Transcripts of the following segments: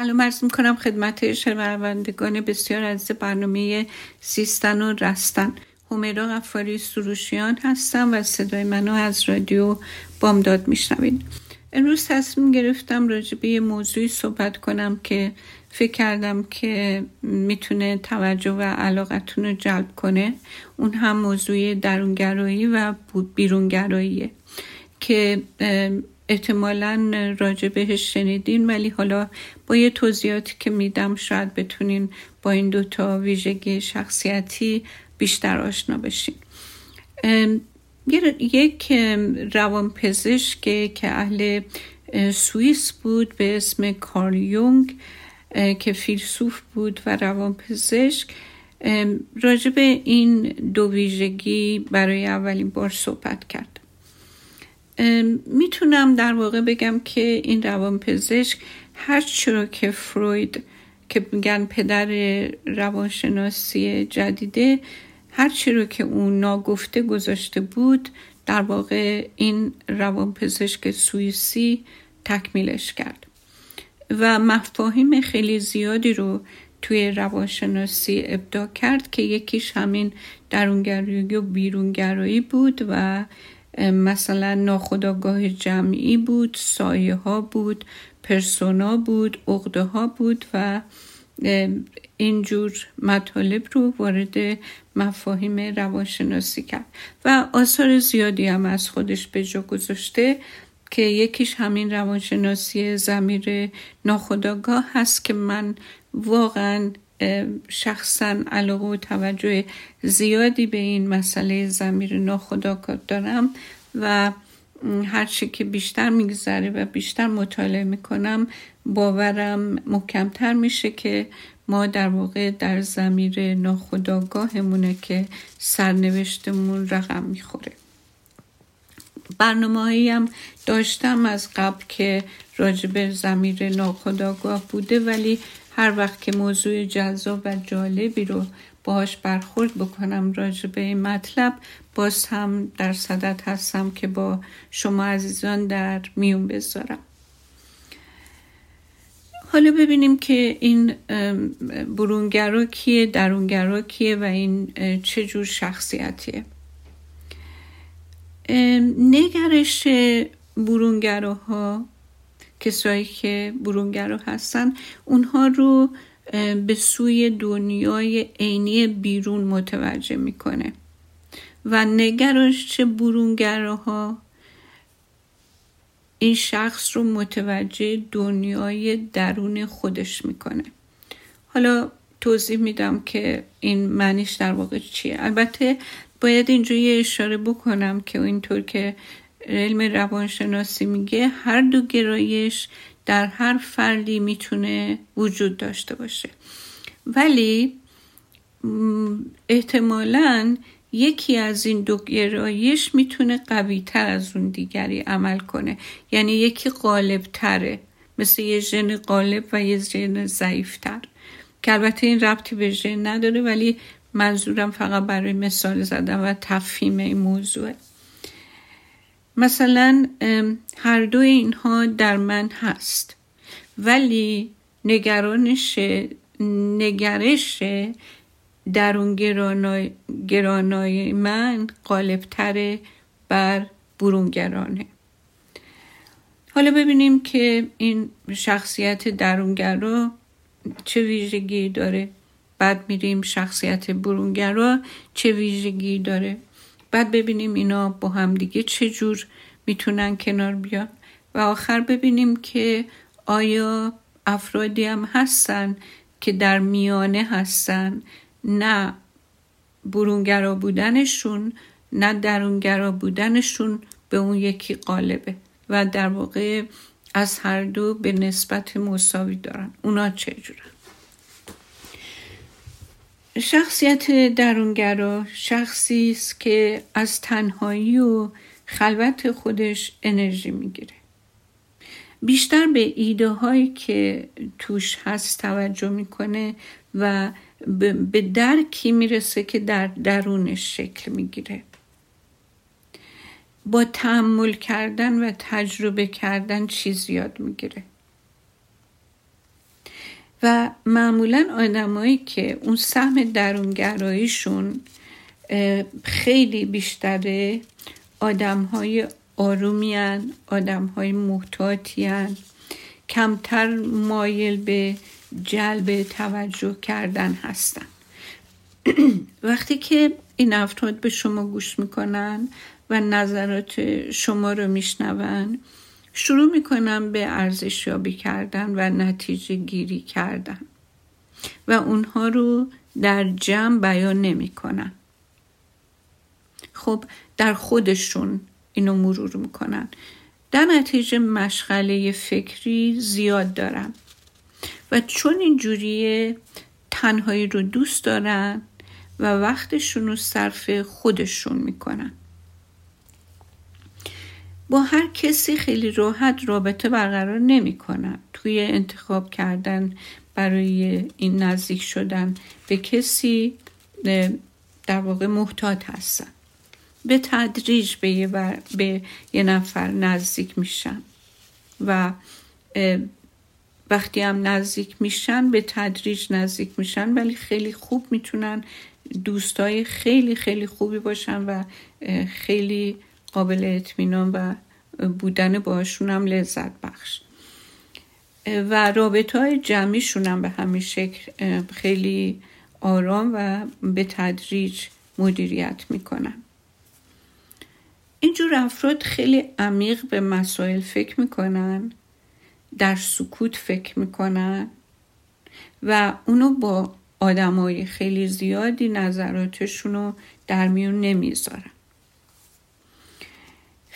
سلام عرض می‌کنم خدمت شنوندگان بسیار از برنامه سیستن و رستن. همیرا غفاری سروشیان هستم و صدای منو از رادیو بامداد میشنوید. امروز تصمیم گرفتم راجع به یه موضوعی صحبت کنم که فکر کردم که می‌تونه توجه و علاقتون رو جلب کنه. اون هم موضوع درونگرایی و بیرونگراییه که احتمالا راجع بهش شنیدین ولی حالا با یه توضیحاتی که میدم شاید بتونین با این دوتا ویژگی شخصیتی بیشتر آشنا بشین. یک روانپزشک که اهل سوئیس بود به اسم کارل یونگ که فیلسوف بود و روانپزشک. راجع به این دو ویژگی برای اولین بار صحبت کرد. می‌تونم در واقع بگم که این روانپزشک هر چرا که فروید که میگن پدر روانشناسی جدیده هر رو که اون ناگفته گذاشته بود در واقع این روانپزشک سوئیسی تکمیلش کرد. و مفاهیم خیلی زیادی رو توی روانشناسی ابدا کرد که یکیش همین درونگرایی و بیرونگرایی بود و مثلا ناخداگاه جمعی بود سایه ها بود پرسونا بود عقده ها بود و اینجور مطالب رو وارد مفاهیم روانشناسی کرد. و آثار زیادی هم از خودش به جا گذاشته که یکیش همین روانشناسی زمیر ناخداگاه هست که من واقعا شخصا علاقه و توجه زیادی به این مسئله زمیر ناخداگاه دارم و هرچی که بیشتر میگذره و بیشتر مطالعه می‌کنم باورم محکمتر میشه که ما در واقع در زمیر ناخداگاهمونه که سرنوشتمون رقم می‌خوره. برنامه هم داشتم از قبل که راجب زمیر ناخداگاه بوده ولی هر وقت که موضوع جذاب و جالبی رو باهاش برخورد بکنم راجع این مطلب باز هم در صدت هستم که با شما عزیزان در میون بذارم. حالا ببینیم که این برونگرا کیه درونگرا کیه و این چه جور شخصیتیه. نگرش برونگراها کسایی که برونگرا هستن اونها رو به سوی دنیای عینی بیرون متوجه می‌کنه. و نگرش چه برونگراها این شخص رو متوجه دنیای درون خودش می‌کنه. حالا توضیح میدم که این معنیش در واقع چیه. البته باید اینجا اشاره بکنم که اینطور که علم روانشناسی میگه هر دو گرایش در هر فردی می‌تونه وجود داشته باشه. ولی احتمالا یکی از این دو گرایش می‌تونه قوی تر از اون دیگری عمل کنه. یعنی یکی غالب تره مثل یه ژن غالب و یه ژن ضعیفتر. که البته این ربطی به ژن نداره ولی منظورم فقط برای مثال زدن و تفهیم این موضوعه. مثلا هر دو اینها در من هست. ولی نگرانش نگرش درون گرانای, گرانای من غالبتر بر برونگرانه. حالا ببینیم که این شخصیت درونگرا چه ویژگی داره. بعد میریم شخصیت برونگرا چه ویژگی داره. بعد ببینیم اینا با هم دیگه چه جور می‌تونن کنار بیان. و آخر ببینیم که آیا افرادی هم هستن که در میانه هستن نه برونگرا بودنشون نه درونگرا بودنشون به اون یکی قالبه و در واقع از هر دو به نسبت مساوی دارن. اونا چجورن شخصیت درونگرا شخصی است که از تنهایی و خلوت خودش انرژی می‌گیره. بیشتر به ایده هایی که توش هست توجه می‌کنه و به درکی می‌رسه که در درونش شکل می‌گیره. با تحمل کردن و تجربه کردن چیز یاد می‌گیره. و معمولا آدمایی که اون سهم درونگراییشون خیلی بیشتره آدم های آرومین آدم های محتاطین کمتر مایل به جلب توجه کردن هستن. وقتی که این افراد به شما گوش می‌کنن و نظرات شما رو میشنون شروع می‌کنن به ارزشیابی کردن و نتیجه گیری کردن. و اونها رو در جمع بیان نمی‌کنن. خب در خودشون اینو مرور می‌کنن. در نتیجه مشغله فکری زیاد دارن. و چون اینجوری تنهایی رو دوست دارن و وقتشون رو صرف خودشون می‌کنن. با هر کسی خیلی راحت رابطه برقرار نمی‌کنن توی انتخاب کردن برای این نزدیک شدن به کسی در واقع محتاط هستن. به تدریج به یه, به یه نفر نزدیک میشن و وقتی هم نزدیک میشن به تدریج نزدیک میشن ولی خیلی خوب می‌تونن دوستای خیلی خیلی خوبی باشن و خیلی قابل اطمینان و بودن باشون هم لذت بخش. و رابطه های جمعیشون هم به همین شکل خیلی آرام و به تدریج مدیریت می‌کنن. اینجور افراد خیلی عمیق به مسائل فکر می‌کنن در سکوت فکر می‌کنن و اونو با آدمای خیلی زیادی نظراتشون رو در میون نمی‌ذارن.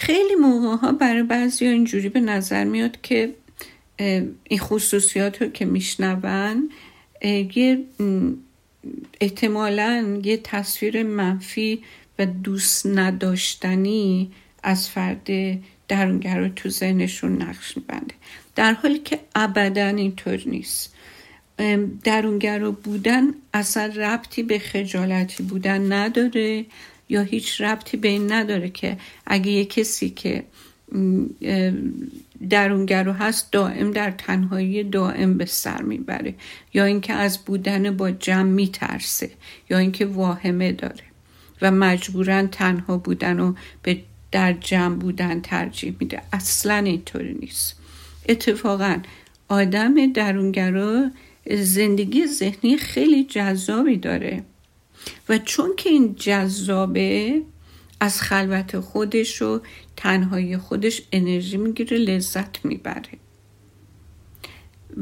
خیلی موقع برای بعضی اینجوری به نظر میاد که این خصوصیات رو که میشنون یه احتمالا یه تصویر منفی و دوست نداشتنی از فرد درونگرا تو ذهنشون نقش میبنده. در حالی که ابدا اینطور نیست. درونگرا بودن اصلا ربطی به خجالتی بودن نداره. یا هیچ ربطی به این نداره که اگه یه کسی که درونگرو هست دائم در تنهایی دائم به سر می‌بره یا اینکه از بودن با جمع میترسه یا اینکه واهمه داره و مجبورا تنها بودن و به در جمع بودن ترجیح میده. اصلا اینطوری نیست. اتفاقا آدم درونگرا زندگی ذهنی خیلی جذابی داره. و چون که این جذابه از خلوت خودش و تنهایی خودش انرژی می‌گیره لذت می‌بره.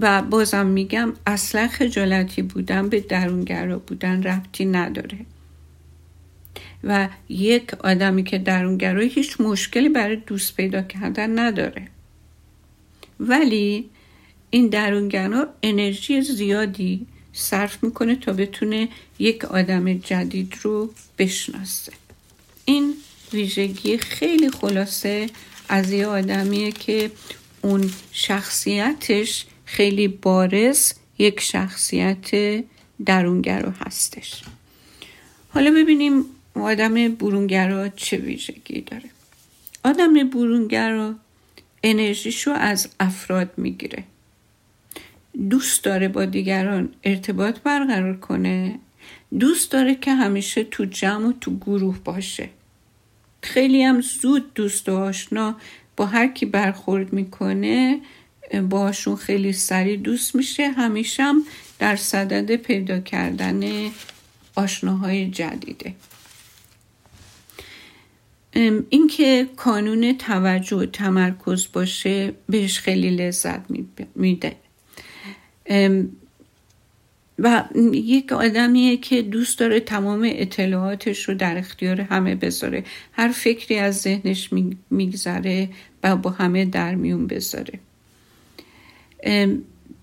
و بازم میگم اصلا خجالتی بودن به درونگرا بودن ربطی نداره. و یک آدمی که درونگرایی هیچ مشکلی برای دوست پیدا کردن نداره. ولی این درونگرا انرژی زیادی صرف می‌کنه تا بتونه یک آدم جدید رو بشناسه. این ویژگی خیلی خلاصه از یه آدمیه که اون شخصیتش خیلی بارز یک شخصیت درونگرا هستش. حالا ببینیم آدم برونگرا چه ویژگی داره. آدم برونگرا انرژیشو از افراد می‌گیره. دوست داره با دیگران ارتباط برقرار کنه. دوست داره که همیشه تو جمع و تو گروه باشه. خیلی هم زود دوست و آشنا با هر کی برخورد می‌کنه باشون خیلی سریع دوست میشه. همیشه هم در صدد پیدا کردن آشناهای جدیده. اینکه کانون توجه و تمرکز باشه بهش خیلی لذت میده. و یک آدمیه که دوست داره تمام اطلاعاتش رو در اختیار همه بذاره. هر فکری از ذهنش میگذره و با همه در میون بذاره.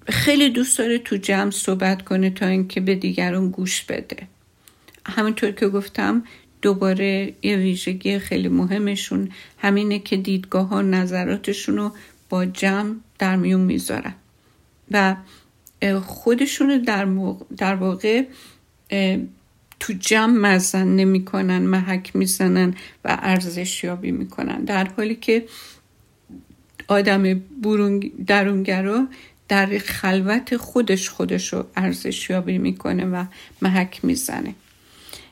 خیلی دوست داره تو جمع صحبت کنه تا اینکه به دیگران گوش بده. همونطور که گفتم دوباره یه ویژگی خیلی مهمشون همینه که دیدگاه ها نظراتشون رو با جمع در میون می‌ذارن. و خودشون در, در واقع تو جمع مزن نمی‌کنن محک می‌زنن و ارزش یابی می‌کنن. در حالی که آدم درونگرا در خلوت خودش خودش رو ارزشیابی می‌کنه و محک می‌زنه.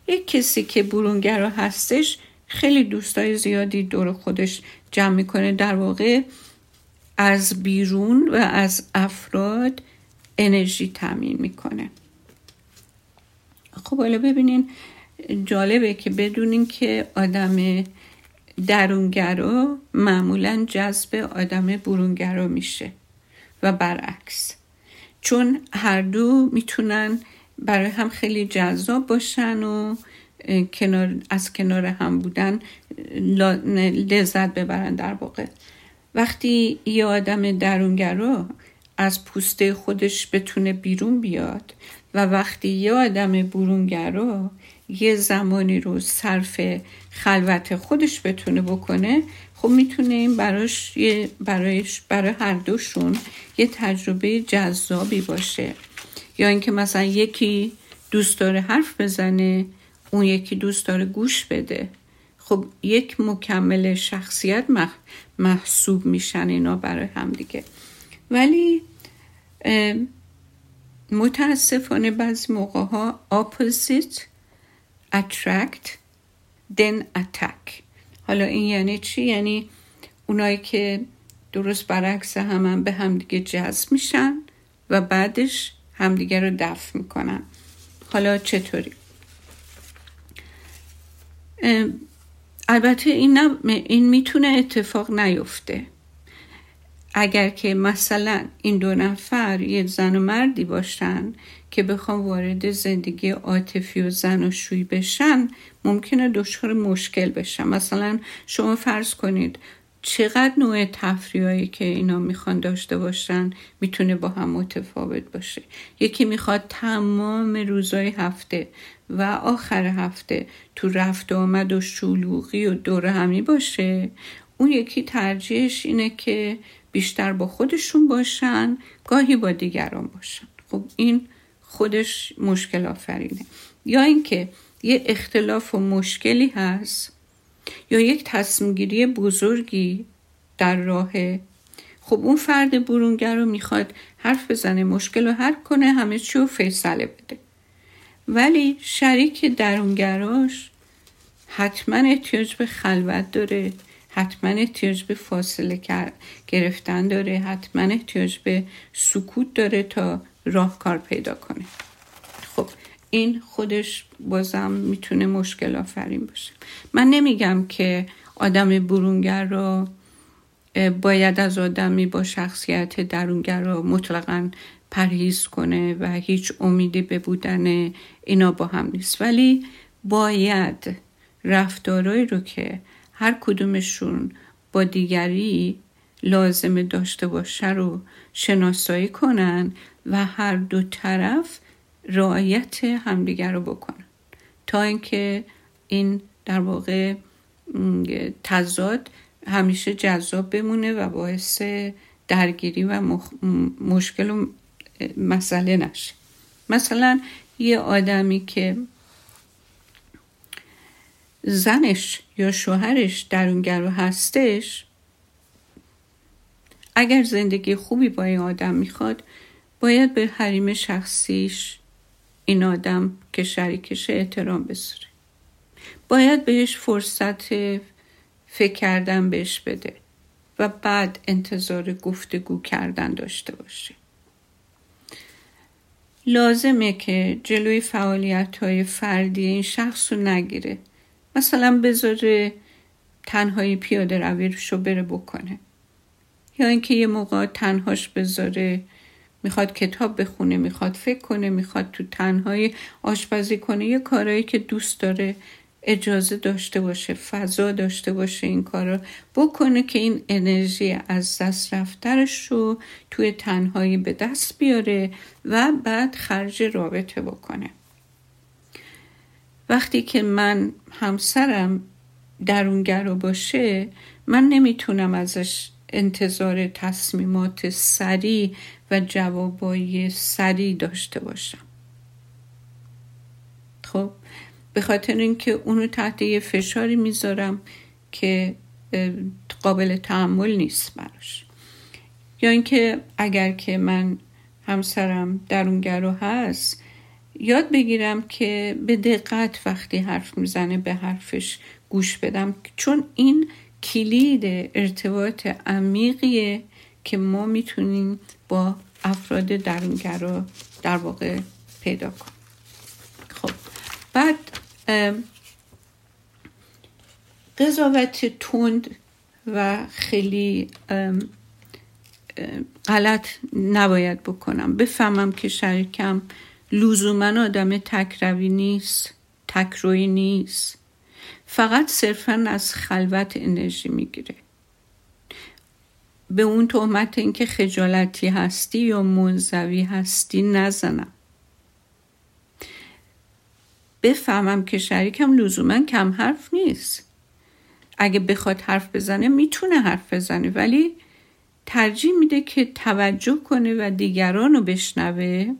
یک کسی که برونگرا هستش خیلی دوستای زیادی دور خودش جمع می‌کنه. در واقع از بیرون و از افراد انرژی تامین می‌کنه. خب حالا ببینین جالبه که بدونین که آدم درونگرا معمولا جذب آدم برونگرا میشه و برعکس. چون هر دو می‌تونن برای هم خیلی جذاب باشن و کنار از کنار هم بودن لذت ببرن در واقع. وقتی یه آدم درونگرا از پوسته خودش بتونه بیرون بیاد. و وقتی یه آدم برونگرا یه زمانی رو صرف خلوت خودش بتونه بکنه خب می‌تونه این براش یه برایش برای هر دوشون یه تجربه جذابی باشه. یا اینکه مثلا یکی دوست داره حرف بزنه اون یکی دوست داره گوش بده. خب یک مکمل شخصیت محسوب میشن اینا برای هم دیگه. ولی متاسفانه بعضی موقع ها opposite attract then attack حالا این یعنی چی؟ یعنی اونایی که درست برعکس هم, هم به همدیگه جذب میشن و بعدش همدیگه رو دفع می‌کنن حالا چطوری؟ البته این, این می‌تونه اتفاق نیفته اگر که مثلا این دو نفر یه زن و مردی باشن که بخوام وارد زندگی عاطفی و زن و شوی بشن ممکنه دچار مشکل بشن. مثلا شما فرض کنید چقدر نوع تفریحایی که اینا می‌خوان داشته باشن می‌تونه با هم متفاوت باشه. یکی می‌خواد تمام روزای هفته و آخر هفته تو رفت و آمد و شلوغی و دور همی باشه. اون یکی ترجیحش اینه که بیشتر با خودشون باشن گاهی با دیگران باشن. خب این خودش مشکل آفرینه. یا اینکه یه اختلاف و مشکلی هست یا یک تصمیم گیری بزرگی در راه خب اون فرد برونگر رو می‌خواد حرف بزنه مشکل رو حل کنه همه چی رو فیصله بده. ولی شریک درونگراش حتما احتیاج به خلوت داره. حتما احتیاج به فاصله گرفتن داره حتما احتیاج به سکوت داره تا راهکار پیدا کنه. خب این خودش بازم می‌تونه مشکل آفرین باشه. من نمیگم که آدم برونگر رو باید از آدمی با شخصیت درونگر رو مطلقا پرهیز کنه و هیچ امیدی به بودن اینا با هم نیست. ولی باید رفتارهایی رو که هر کدومشون با دیگری لازم داشته باشه رو شناسایی کنن و هر دو طرف رعایت همدیگر رو بکنن. تا اینکه این در واقع تضاد همیشه جذاب بمونه و باعث درگیری و مشکل و مسئله نشه. مثلا یه آدمی که زنش یا شوهرش درونگرو هستش اگر زندگی خوبی با این آدم می‌خواد باید به حریم شخصیش این آدم که شریکش احترام بذاره. باید بهش فرصت فکر کردن بهش بده و بعد انتظار گفتگو کردن داشته باشه. لازمه که جلوی فعالیت های فردی این شخص رو نگیره. مثلا بذاره تنهایی پیاده رویش رو بره بکنه. یا اینکه یه موقع تنهاش بذاره می‌خواد کتاب بخونه می‌خواد فکر کنه می‌خواد تو تنهایی آشپزی کنه یه کارهایی که دوست داره اجازه داشته باشه فضا داشته باشه این کار بکنه که این انرژی از دست رفترش رو توی تنهایی به دست بیاره و بعد خرج رابطه بکنه. وقتی که من همسرم درونگرا باشه من نمی‌تونم ازش انتظار تصمیمات سریع و جوابای سریع داشته باشم. خب به خاطر اینکه اونو تحت یه فشاری می‌ذارم که قابل تحمل نیست براش. یا اینکه اگر که من همسرم درونگرا هست یاد بگیرم که به دقت وقتی حرف می‌زنه به حرفش گوش بدم چون این کلید ارتباط عمیقیه که ما می‌تونیم با افراد درونگرا در واقع پیدا کنیم. خب بعد قضاوت تند و خیلی غلط نباید بکنم. بفهمم که شریکم لزوما آدم تکروی نیست تکروی نیست. فقط صرفا از خلوت انرژی می‌گیره. به اون تهمت اینکه خجالتی هستی یا منزوی هستی نزنم. بفهمم که شریکم لزوما کم حرف نیست. اگه بخواد حرف بزنه می‌تونه حرف بزنه ولی ترجیح میده که توجه کنه و دیگران رو بشنوه.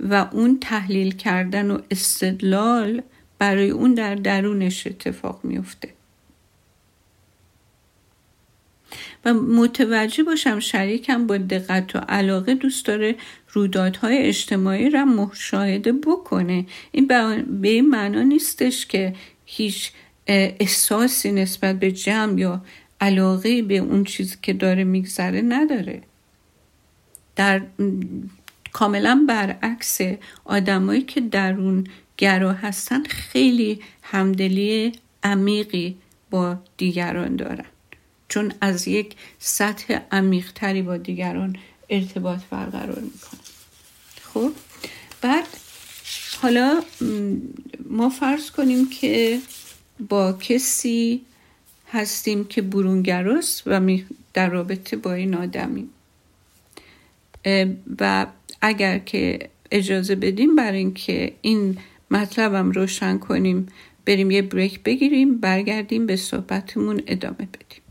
و اون تحلیل کردن و استدلال برای اون در درونش اتفاق میفته و متوجه باشم شریکم با دقت و علاقه دوست داره رویدادهای اجتماعی را مشاهده بکنه. این به این معنا نیستش که هیچ احساسی نسبت به جمع یا علاقه به اون چیزی که داره میگذره نداره. در کاملا برعکس آدمایی که درون گرا هستن خیلی همدلی عمیقی با دیگران دارن. چون از یک سطح عمیقتری با دیگران ارتباط برقرار می‌کنن. خب بعد حالا ما فرض کنیم که با کسی هستیم که برونگراست و در رابطه با این آدمیم. و اگر که اجازه بدیم برای اینکه این مطلبم روشن کنیم بریم یه بریک بگیریم برگردیم به صحبتمون ادامه بدیم.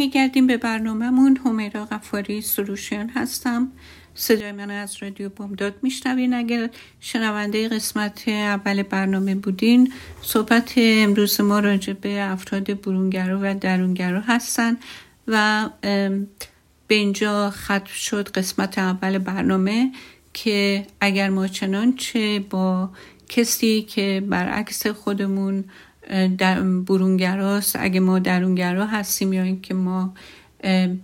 برمیگردیم به برنامهمون. همیرا غفاری سروشیان هستم. صدای من از رادیو بامداد میشنوین. اگر شنونده قسمت اول برنامه بودین صحبت امروز ما راجع به افراد برونگرا و درونگرا هستن و به اینجا ختم شد قسمت اول برنامه که اگر ما چنانچه با کسی که برعکس خودمون در برونگراست اگه ما درونگرا هستیم یا اینکه ما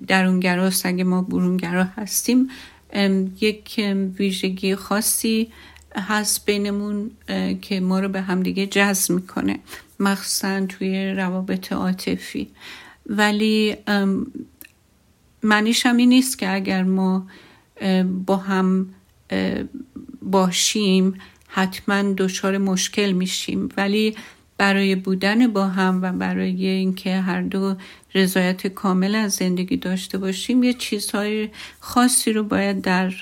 درونگراست اگه ما برونگرا هستیم یک ویژگی خاصی هست بینمون که ما رو به همدیگه جذب می‌کنه مخصوصا توی روابط عاطفی. ولی معنیش هم این نیست که اگر ما با هم باشیم حتما دچار مشکل میشیم. ولی برای بودن با هم و برای اینکه هر دو رضایت کامل از زندگی داشته باشیم یه چیزهای خاصی رو باید در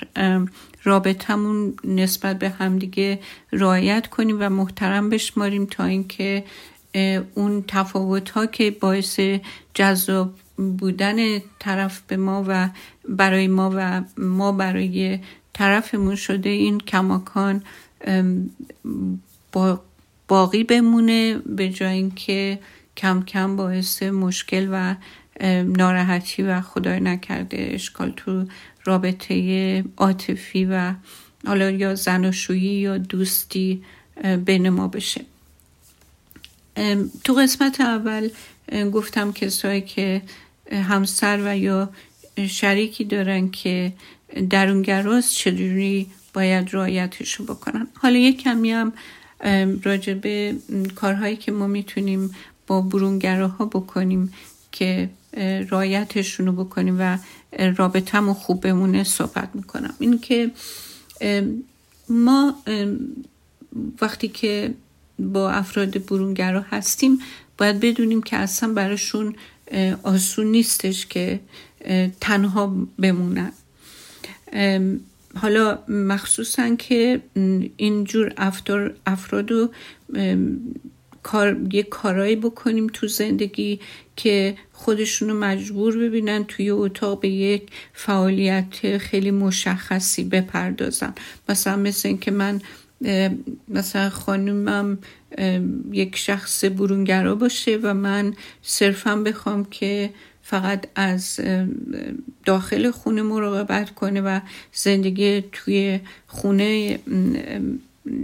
رابطمون نسبت به همدیگه رعایت کنیم و محترم بشماریم تا اینکه اون تفاوت ها که باعث جذاب بودن طرف به ما و برای ما و ما برای طرفمون شده این کماکان با باقی بمونه به جای اینکه کم کم باعث مشکل و ناراحتی و خدای نکرده اشکال تو رابطه عاطفی و حالا یا زناشویی یا دوستی بین ما بشه. تو قسمت اول گفتم کسایی که همسر و یا شریکی دارن که درونگراست چجوری باید رعایتشو بکنن. حالا یک کمی هم راجع به کارهایی که ما می‌تونیم با برونگراها بکنیم که رایتشون رو بکنیم و رابطهمون خوب بمونه صحبت می‌کنم. این که ما وقتی که با افراد برونگرا هستیم باید بدونیم که اصلا براشون آسون نیستش که تنها بمونن. حالا مخصوصا که اینجور افراد رو کار، یه کارایی بکنیم تو زندگی که خودشونو مجبور ببینن توی اتاق به یک فعالیت خیلی مشخصی بپردازن. مثلا مثل اینکه من مثلا خانومم یک شخص برونگرا باشه و من صرفا بخوام که فقط از داخل خونه مراقبت کنه و زندگی توی خونه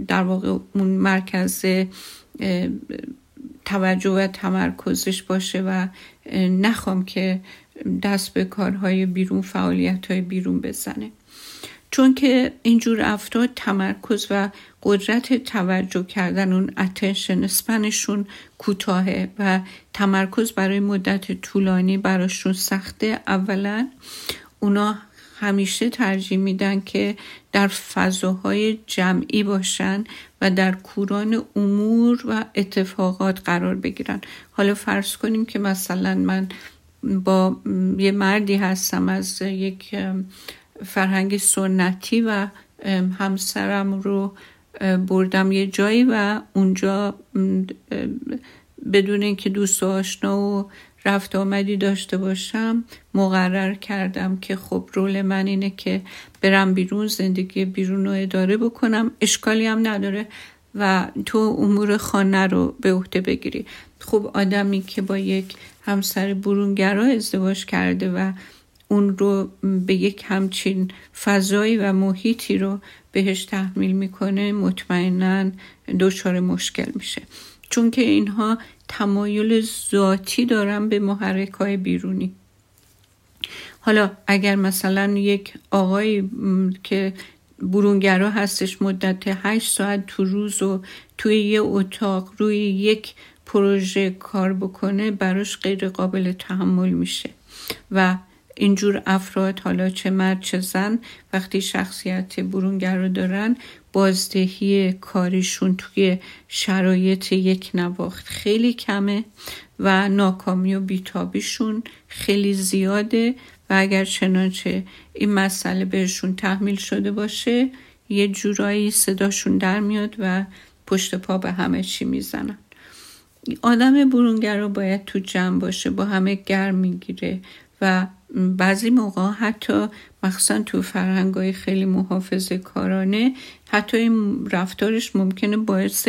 در واقع اون مرکز توجه و تمرکزش باشه و نخوام که دست به کارهای بیرون فعالیت های بیرون بزنه. چون که اینجور افراد تمرکز و قدرت توجه کردن اون اتنشن اسپنشون کوتاهه و تمرکز برای مدت طولانی براشون سخته. اولا اونا همیشه ترجیح میدن که در فضاهای جمعی باشن و در کوران امور و اتفاقات قرار بگیرن. حالا فرض کنیم که مثلا من با یه مردی هستم از یک فرهنگ سنتی و همسرم رو بردم یه جایی و اونجا بدون اینکه دوست و آشنا و رفت آمدی داشته باشم مقرر کردم که خب رول من اینه که برم بیرون زندگی بیرون رو اداره بکنم. اشکالی هم نداره و تو امور خانه رو به عهده بگیری. خب آدمی که با یک همسر برونگرا ازدواج کرده و اون رو به یک همچین فضایی و محیطی رو بهش تحمیل می‌کنه مطمئنا دچار مشکل میشه. چون که اینها تمایل ذاتی دارن به محرک های بیرونی. حالا اگر مثلا یک آقای که برونگرا هستش مدت هشت ساعت تو روز و توی یه اتاق روی یک پروژه کار بکنه براش غیر قابل تحمل میشه. و اینجور افراد حالا چه مرد چه زن وقتی شخصیت برونگرا دارن بازدهی کاریشون توی شرایط یک نواخت خیلی کمه و ناکامی و بیتابیشون خیلی زیاده و اگر چنانچه این مسئله بهشون تحمیل شده باشه یه جورایی صداشون در میاد و پشت پا به همه چی می‌زنن. آدم برونگرا باید تو جمع باشه با همه گرم می‌گیره و بعضی موقع حتی مخصوصا تو فرهنگ های خیلی محافظه کارانه حتی این رفتارش ممکنه باعث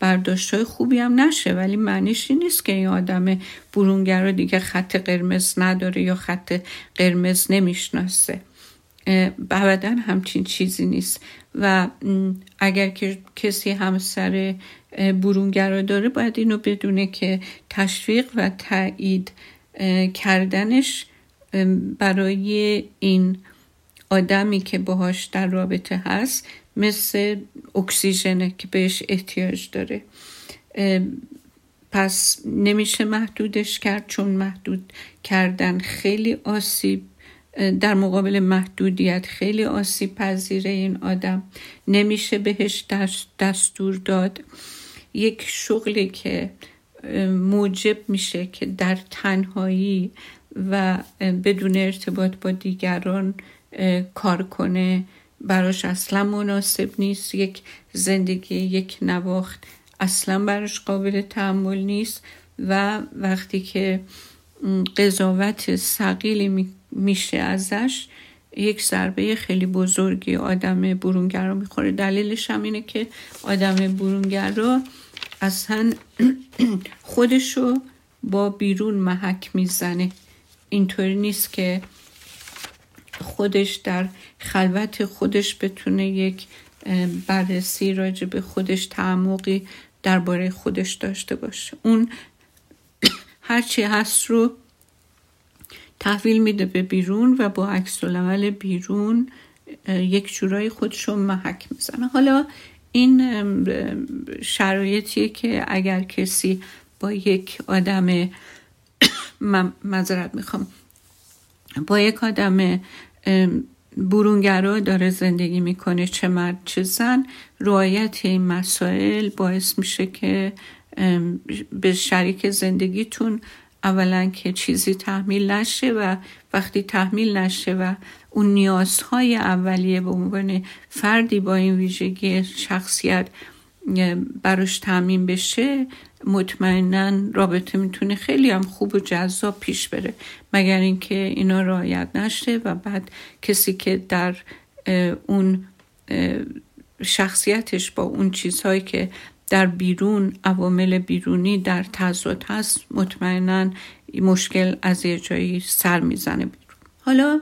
برداشت های خوبی هم نشه ولی معنیش این نیست که این آدم برونگرا دیگه خط قرمز نداره یا خط قرمز نمی‌شناسه. ابدا همچین چیزی نیست. و اگر که کسی همسر برونگرا داره باید اینو بدونه که تشویق و تایید کردنش برای این آدمی که باهاش در رابطه هست مثل اکسیژنه که بهش احتیاج داره. پس نمیشه محدودش کرد چون محدود کردن خیلی آسیب در مقابل محدودیت خیلی آسیب پذیره این آدم. نمیشه بهش دستور داد. یک شغلی که موجب میشه که در تنهایی و بدون ارتباط با دیگران کار کنه براش اصلا مناسب نیست. یک زندگی یک نواخت اصلا براش قابل تحمل نیست. و وقتی که قضاوت سقیلی میشه ازش یک ضربه خیلی بزرگی آدم برونگرا می‌خوره. دلیلش هم اینه که آدم برونگرا اصلا خودشو با بیرون محک می‌زنه. اینطوری نیست که خودش در خلوت خودش بتونه یک بررسی راجع به خودش تعمقی درباره خودش داشته باشه. اون هرچی هست رو تحویل میده به بیرون و با عکس العمل بیرون یک جورایی خودش رو محک می‌زنه. حالا این شرایطیه که اگر کسی با یک آدم مذارت می‌خوام. با یک آدم برونگرا داره زندگی می‌کنه چه مرد چه زن رعایت این مسائل باعث میشه که به شریک زندگیتون اولا که چیزی تحمیل نشه و وقتی تحمیل نشه و اون نیازهای اولیه به عنوان فردی با این ویژگی شخصیت براش تعمین بشه مطمئنا رابطه می‌تونه خیلی هم خوب و جذاب پیش بره. مگر اینکه اینا رعایت نشه و بعد کسی که در اون شخصیتش با اون چیزهایی که در بیرون عوامل بیرونی در تضاد هست مطمئنا مشکل از یه جایی سر می‌زنه. بیرون حالا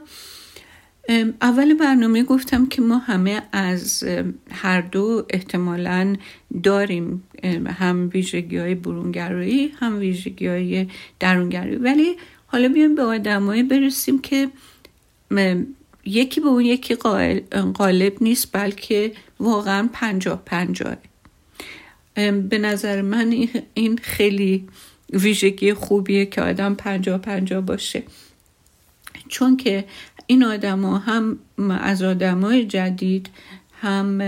اول برنامه گفتم که ما همه از هر دو احتمالا داریم هم ویژگی های برونگرایی هم ویژگی های درونگرایی. ولی حالا بیایم به آدمایی برسیم که یکی به اون یکی غالب نیست بلکه واقعا پنجاه پنجاه. به نظر من این خیلی ویژگی خوبیه که آدم پنجاه پنجاه باشه. چون که این آدما هم از آدمای جدید هم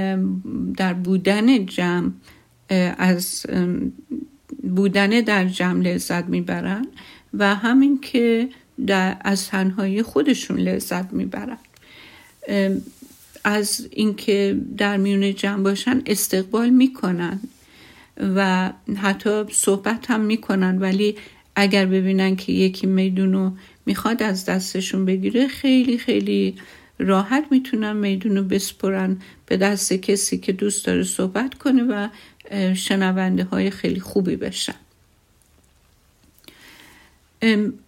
در بودن جمع از بودن در جمع لذت می‌برن و همین که در از تنهایی خودشون لذت می‌برن. از اینکه در میون جمع باشن استقبال می‌کنن و حتی صحبت هم می‌کنن ولی اگر ببینن که یکی میدونو می‌خواد از دستشون بگیره خیلی خیلی راحت می‌تونن میدونو بسپرن. به دست کسی که دوست داره صحبت کنه و شنونده های خیلی خوبی بشن.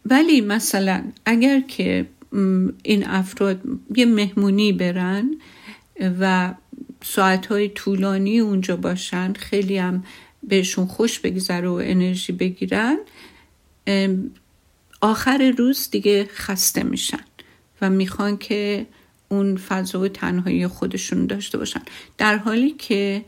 ولی مثلا اگر که این افراد یه مهمونی برن و ساعتهای طولانی اونجا باشن خیلی هم بهشون خوش بگذره و انرژی بگیرن آخر روز دیگه خسته میشن و می‌خوان که اون فضا و تنهایی خودشون داشته باشن. در حالی که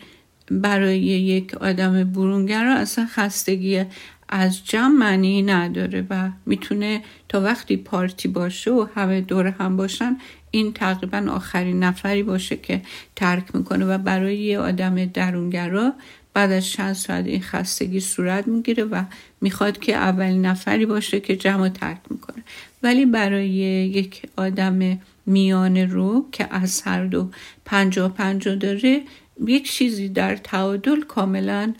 برای یک آدم برونگرا اصلا خستگی از جمع معنی نداره و می‌تونه تا وقتی پارتی باشه و همه دور هم باشن این تقریبا آخرین نفری باشه که ترک می‌کنه و برای یه آدم درونگرا بعد از چند ساعت این خستگی صورت می‌گیره و می‌خواد که اولین نفری باشه که جمع ترک می‌کنه. ولی برای یک آدم میانه رو که از هر دو پنجا پنجا داره یک چیزی در تعادل کاملا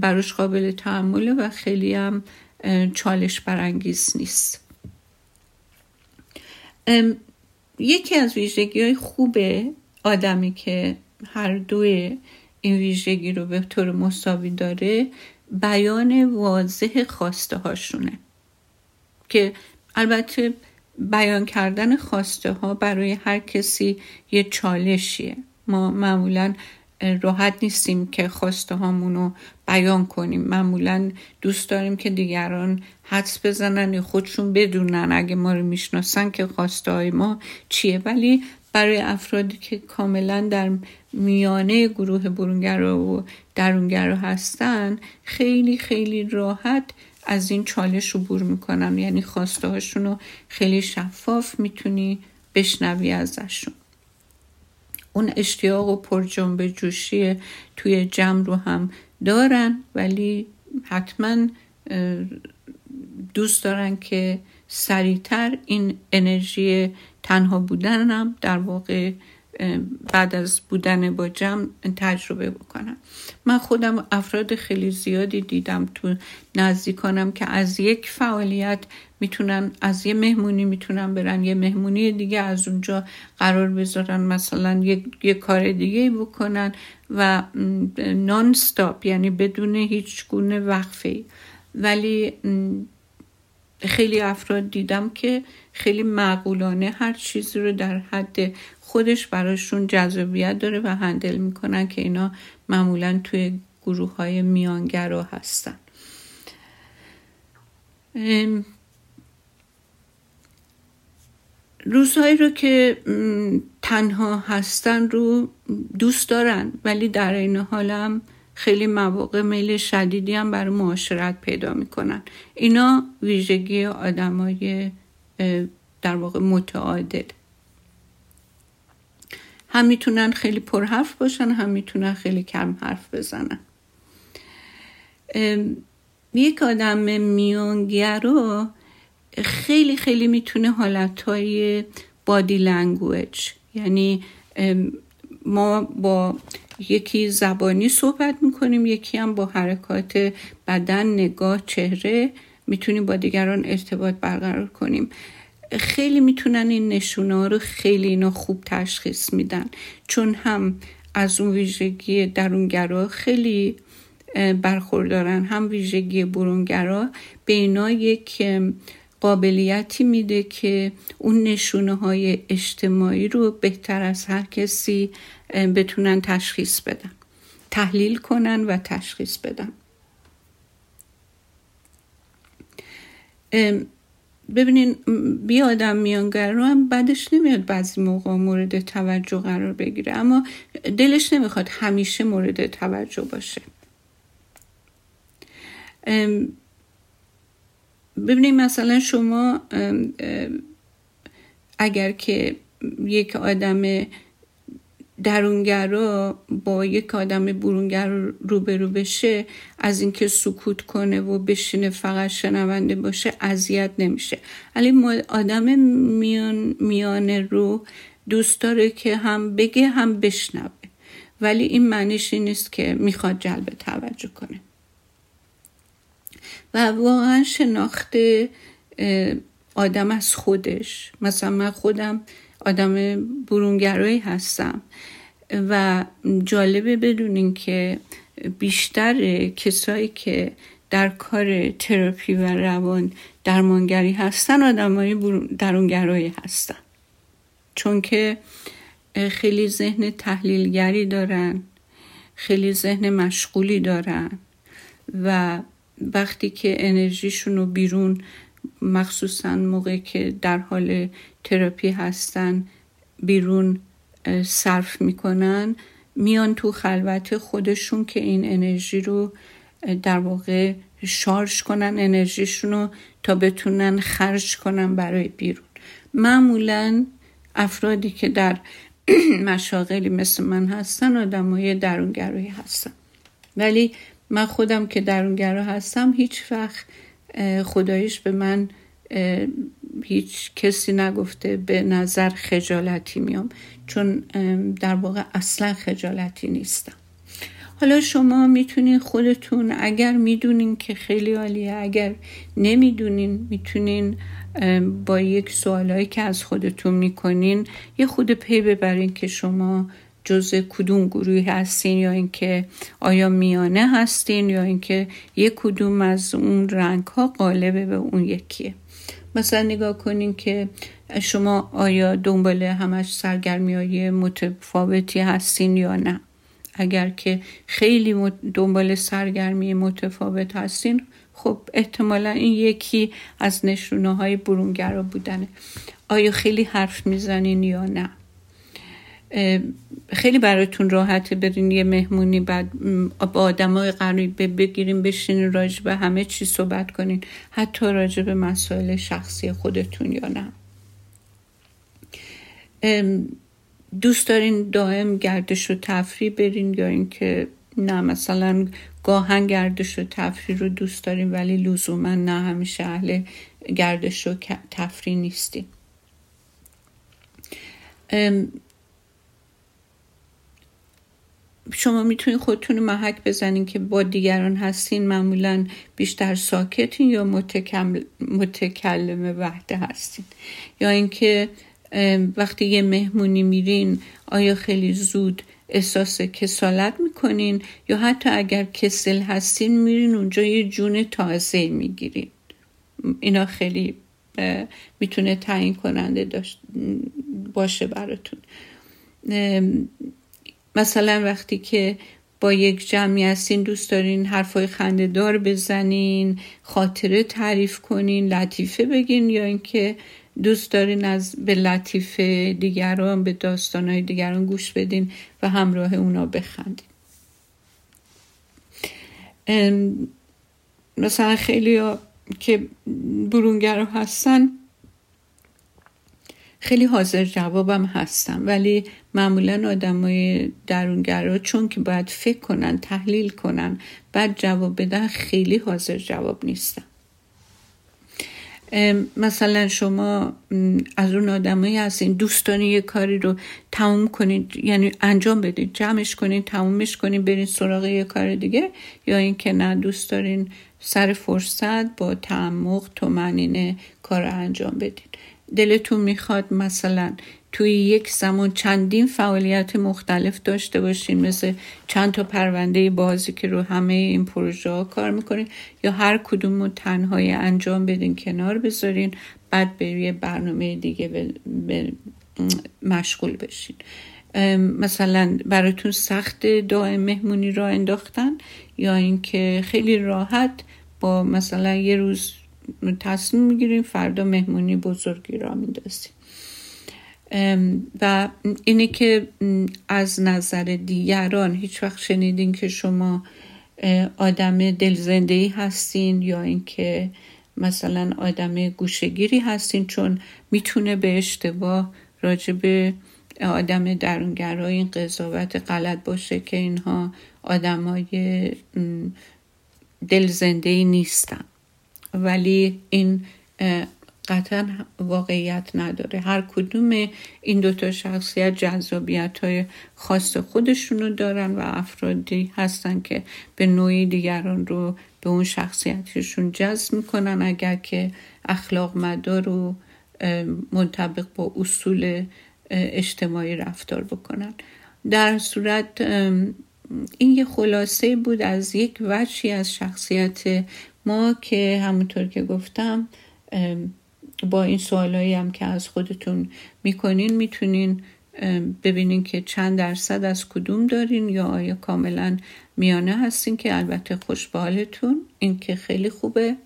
براش قابل تحمله و خیلی هم چالش برانگیز نیست. یکی از ویژگی های خوب آدمی که هر دوی این ویژگی رو به طور مساوی داره بیان واضح خواسته هاشونه که البته بیان کردن خواسته ها برای هر کسی یه چالشیه. ما معمولا راحت نیستیم که خواسته هامونو بیان کنیم. معمولا دوست داریم که دیگران حدس بزنن خودشون بدونن اگه ما رو می‌شناسن که خواسته های ما چیه. ولی برای افرادی که کاملا در میانه گروه برونگرا و درونگرا هستن خیلی خیلی راحت از این چالش عبور می‌کنن یعنی خواسته هاشون رو خیلی شفاف می‌تونی بشنوی ازشون. اون اشتیاق و پر جنب جوشی توی جمع رو هم دارن ولی حتما دوست دارن که سریعتر این انرژی تنها بودن هم در واقع بعد از بودن با جمع تجربه بکنم. من خودم افراد خیلی زیادی دیدم تو نزدیکانم که از یک فعالیت می‌تونن از یه مهمونی می‌تونن برن یه مهمونی دیگه از اونجا قرار بذارن مثلا یه, یه کار دیگه بکنن و نان ستاپ یعنی بدون هیچ گونه وقفه ولی خیلی افراد دیدم که خیلی معقولانه هر چیزی رو در حد خودش براشون جذابیت داره و هندل می‌کنن که اینا معمولا توی گروه های میانگرا هستن. روزهایی رو که تنها هستن رو دوست دارن ولی در این حالم خیلی مواقع میل شدیدی هم برای معاشرت پیدا می‌کنن. اینا ویژگی آدمای در واقع متعادل. هم می‌تونن خیلی پرحرف باشن هم می‌تونن خیلی کم حرف بزنن. یک آدم میانگرا خیلی خیلی می‌تونه حالتهای بادی لنگویج یعنی ما با یکی زبانی صحبت می‌کنیم یکی هم با حرکات بدن نگاه چهره. می‌تونیم با دیگران ارتباط برقرار کنیم. خیلی می‌تونن این نشونه رو خیلی اینا خوب تشخیص میدن. چون هم از اون ویژگی درونگرا خیلی برخوردارن هم ویژگی برونگرا. به اینا یک قابلیتی میده که اون نشونه های اجتماعی رو بهتر از هر کسی بتونن تشخیص بدن. تحلیل کنن و تشخیص بدن. ببینین بی آدم میانگر رو هم بعدش نمیاد بعضی موقع مورد توجه قرار بگیره. اما دلش نمی‌خواد همیشه مورد توجه باشه. ببینید مثلا شما اگر که یک آدم درونگرا با یک آدم برونگر روبرو بشه از اینکه سکوت کنه و بشینه فقط شنونده باشه اذیت نمیشه. ولی آدم میان میان رو دوست داره که هم بگه هم بشنوه. ولی این معنیش نیست که می‌خواد جلب توجه کنه. و واقعا شناخت آدم از خودش. مثلا من خودم آدم برونگرایی هستم. و جالبه بدونین که بیشتر کسایی که در کار تراپی و روان درمانگری هستن آدم های درونگرایی هستن. چون که خیلی ذهن تحلیلگری دارن خیلی ذهن مشغولی دارن و وقتی که انرژیشون رو بیرون مخصوصا موقعی که در حال تراپی هستن بیرون صرف می‌کنن میان تو خلوت خودشون که این انرژی رو در واقع شارژ کنن انرژیشون رو تا بتونن خرج کنن برای بیرون. معمولا افرادی که در مشاغلی مثل من هستن آدمای درونگرایی هستن. ولی من خودم که درونگرا هستم هیچ وقت خدایش به من هیچ کسی نگفته به نظر خجالتی میام چون در واقع اصلا خجالتی نیستم. حالا شما می‌تونین خودتون اگر می‌دونین که خیلی عالیه اگر نمی‌دونین می‌تونین با یک سوالایی که از خودتون می‌کنین یه خود پی ببرین که شما جز کدوم گروهی هستین یا اینکه آیا میانه هستین یا اینکه یک کدوم از اون رنگ ها قالبه به اون یکیه. مثلا نگاه کنین که شما آیا دنبال همش سرگرمی های متفاوتی هستین یا نه. اگر که خیلی دنبال سرگرمی متفاوت هستین خب احتمالا این یکی از نشونه های برونگرا بودنه. آیا خیلی حرف می‌زنین یا نه؟ خیلی براتون راحته برین یه مهمونی بعد با آدمای قریبه بگیریم بشینین راجع به همه چی صحبت کنین. حتی راجع به مسائل شخصی خودتون یا نه. دوست دارین دائم گردش و تفریح برین یا اینکه نه مثلا گاهن گردش و تفریح رو دوست داریم ولی لزوما نه همیشه اهل گردش و تفریح نیستیم شما می‌تونید خودتون محک بزنین که با دیگران هستین معمولا بیشتر ساکتین یا متکلم وحده هستین. یا اینکه وقتی یه مهمونی میرین آیا خیلی زود احساس کسالت می‌کنین؟ یا حتی اگر کسل هستین میرین اونجا یه جون تازه می‌گیرین. اینا خیلی می‌تونه تعیین کننده باشه براتون. مثلا وقتی که با یک جمعی هستین دوست دارین حرفای خنده دار بزنین خاطره تعریف کنین لطیفه بگین یا اینکه دوست دارین از به لطیفه دیگران به داستانهای دیگران گوش بدین و همراه اونا بخندین. مثلا خیلی ها که برونگرا هستن خیلی حاضر جوابم هستم ولی معمولا آدمای درونگرا چون که باید فکر کنن تحلیل کنن بعد جواب بدن خیلی حاضر جواب نیستم مثلا شما از اون آدمایی هستین دوست دارین یه کاری رو تموم کنید یعنی انجام بدید جمعش کنید تمومش کنید برین سراغ یه کار دیگه یا اینکه نه دوست دارین سر فرصت با تعمق تومنینه کار رو انجام بدید دلتون می‌خواد مثلا توی یک زمان چندین فعالیت مختلف داشته باشین مثل چند تا پرونده بازی که رو همه این پروژه ها کار می‌کنین یا هر کدوم رو تنهایی انجام بدین کنار بذارین بعد به یه برنامه دیگه مشغول بشین. مثلا براتون سخت دائم مهمونی را انداختن یا اینکه خیلی راحت با مثلا یه روز تصمیم می‌گیریم فردا مهمونی بزرگی را میندازیم و اینه که از نظر دیگران هیچ وقت شنیدین که شما آدم دلزنده هستین یا اینکه مثلا آدم گوشگیری هستین چون می‌تونه به اشتباه راجع به آدم درونگرای این قضاوت غلط باشه که اینها آدمای دلزنده نیستن. ولی این قطعا واقعیت نداره. هر کدوم این دوتا شخصیت جذابیت های خاص خودشونو دارن و افرادی هستن که به نوعی دیگران رو به اون شخصیتشون جذب می‌کنن. اگر که اخلاق مدار و منطبق با اصول اجتماعی رفتار بکنن. در صورت این یه خلاصه بود از یک وجهی از شخصیت ما که همونطور که گفتم با این سوالایی هم که از خودتون می‌کنین می‌تونین ببینین که چند درصد از کدوم دارین یا آیا کاملا میانه هستین که البته خوشبالتون این که خیلی خوبه.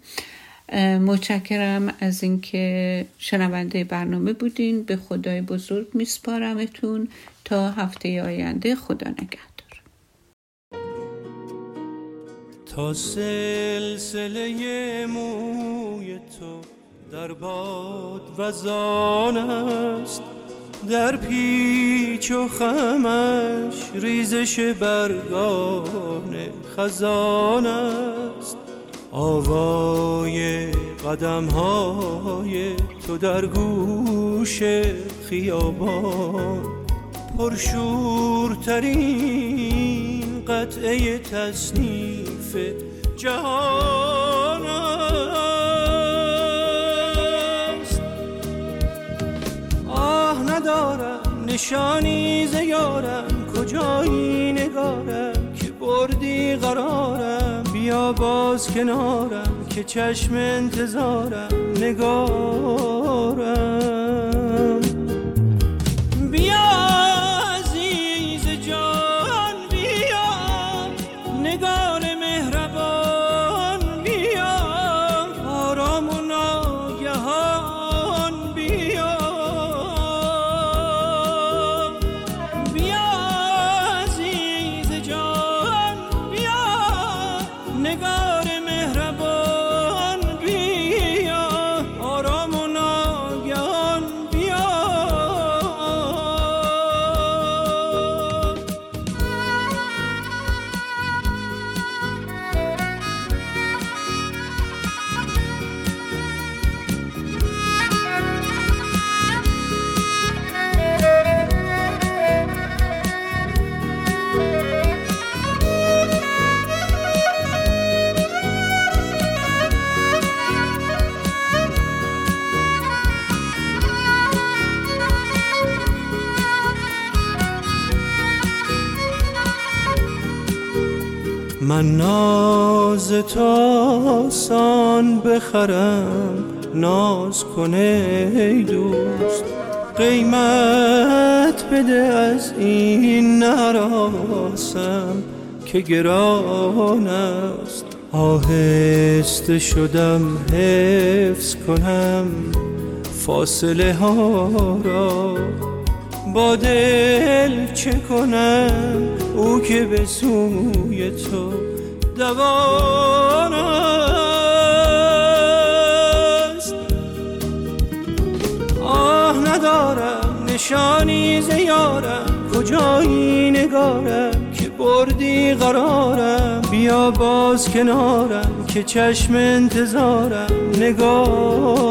متشکرم از اینکه شنونده برنامه بودین. به خدای بزرگ میسپارمتون. تا هفته آینده خدا نگهدار. تا سلسله موی تو در باد وزان است. در پیچ و خمش ریزش برگان خزان است. آوای قدم های تو در گوش خیابان پرشورترین قطعه تصنیف جهان ندارم نشانی زیارم کجایی نگارم که بردی قرارم؟ بیا باز کنارم که چشم انتظارم. نگارم. آسان بخرم ناز کنه ای دوست. قیمت بده از این نراسم که گران است. آهسته شدم حفظ کنم فاصله ها را. با دل چه کنم؟ او که به سوی تو دوان است. آه ندارم نشانی زیارم کجایی نگارم که بردی قرارم؟ بیا باز کنارم که چشم انتظارم. نگارم.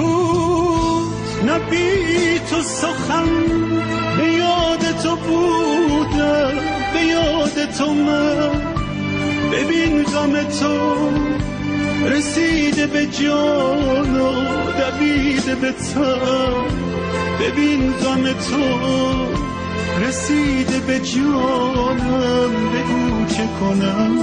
سکوت نبی تو سخن. به یاد تو بودم به یاد تو من. ببین غم تو رسیده به جان و دویده به تن ببین غم تو رسیده به جانم بگو چه کنم.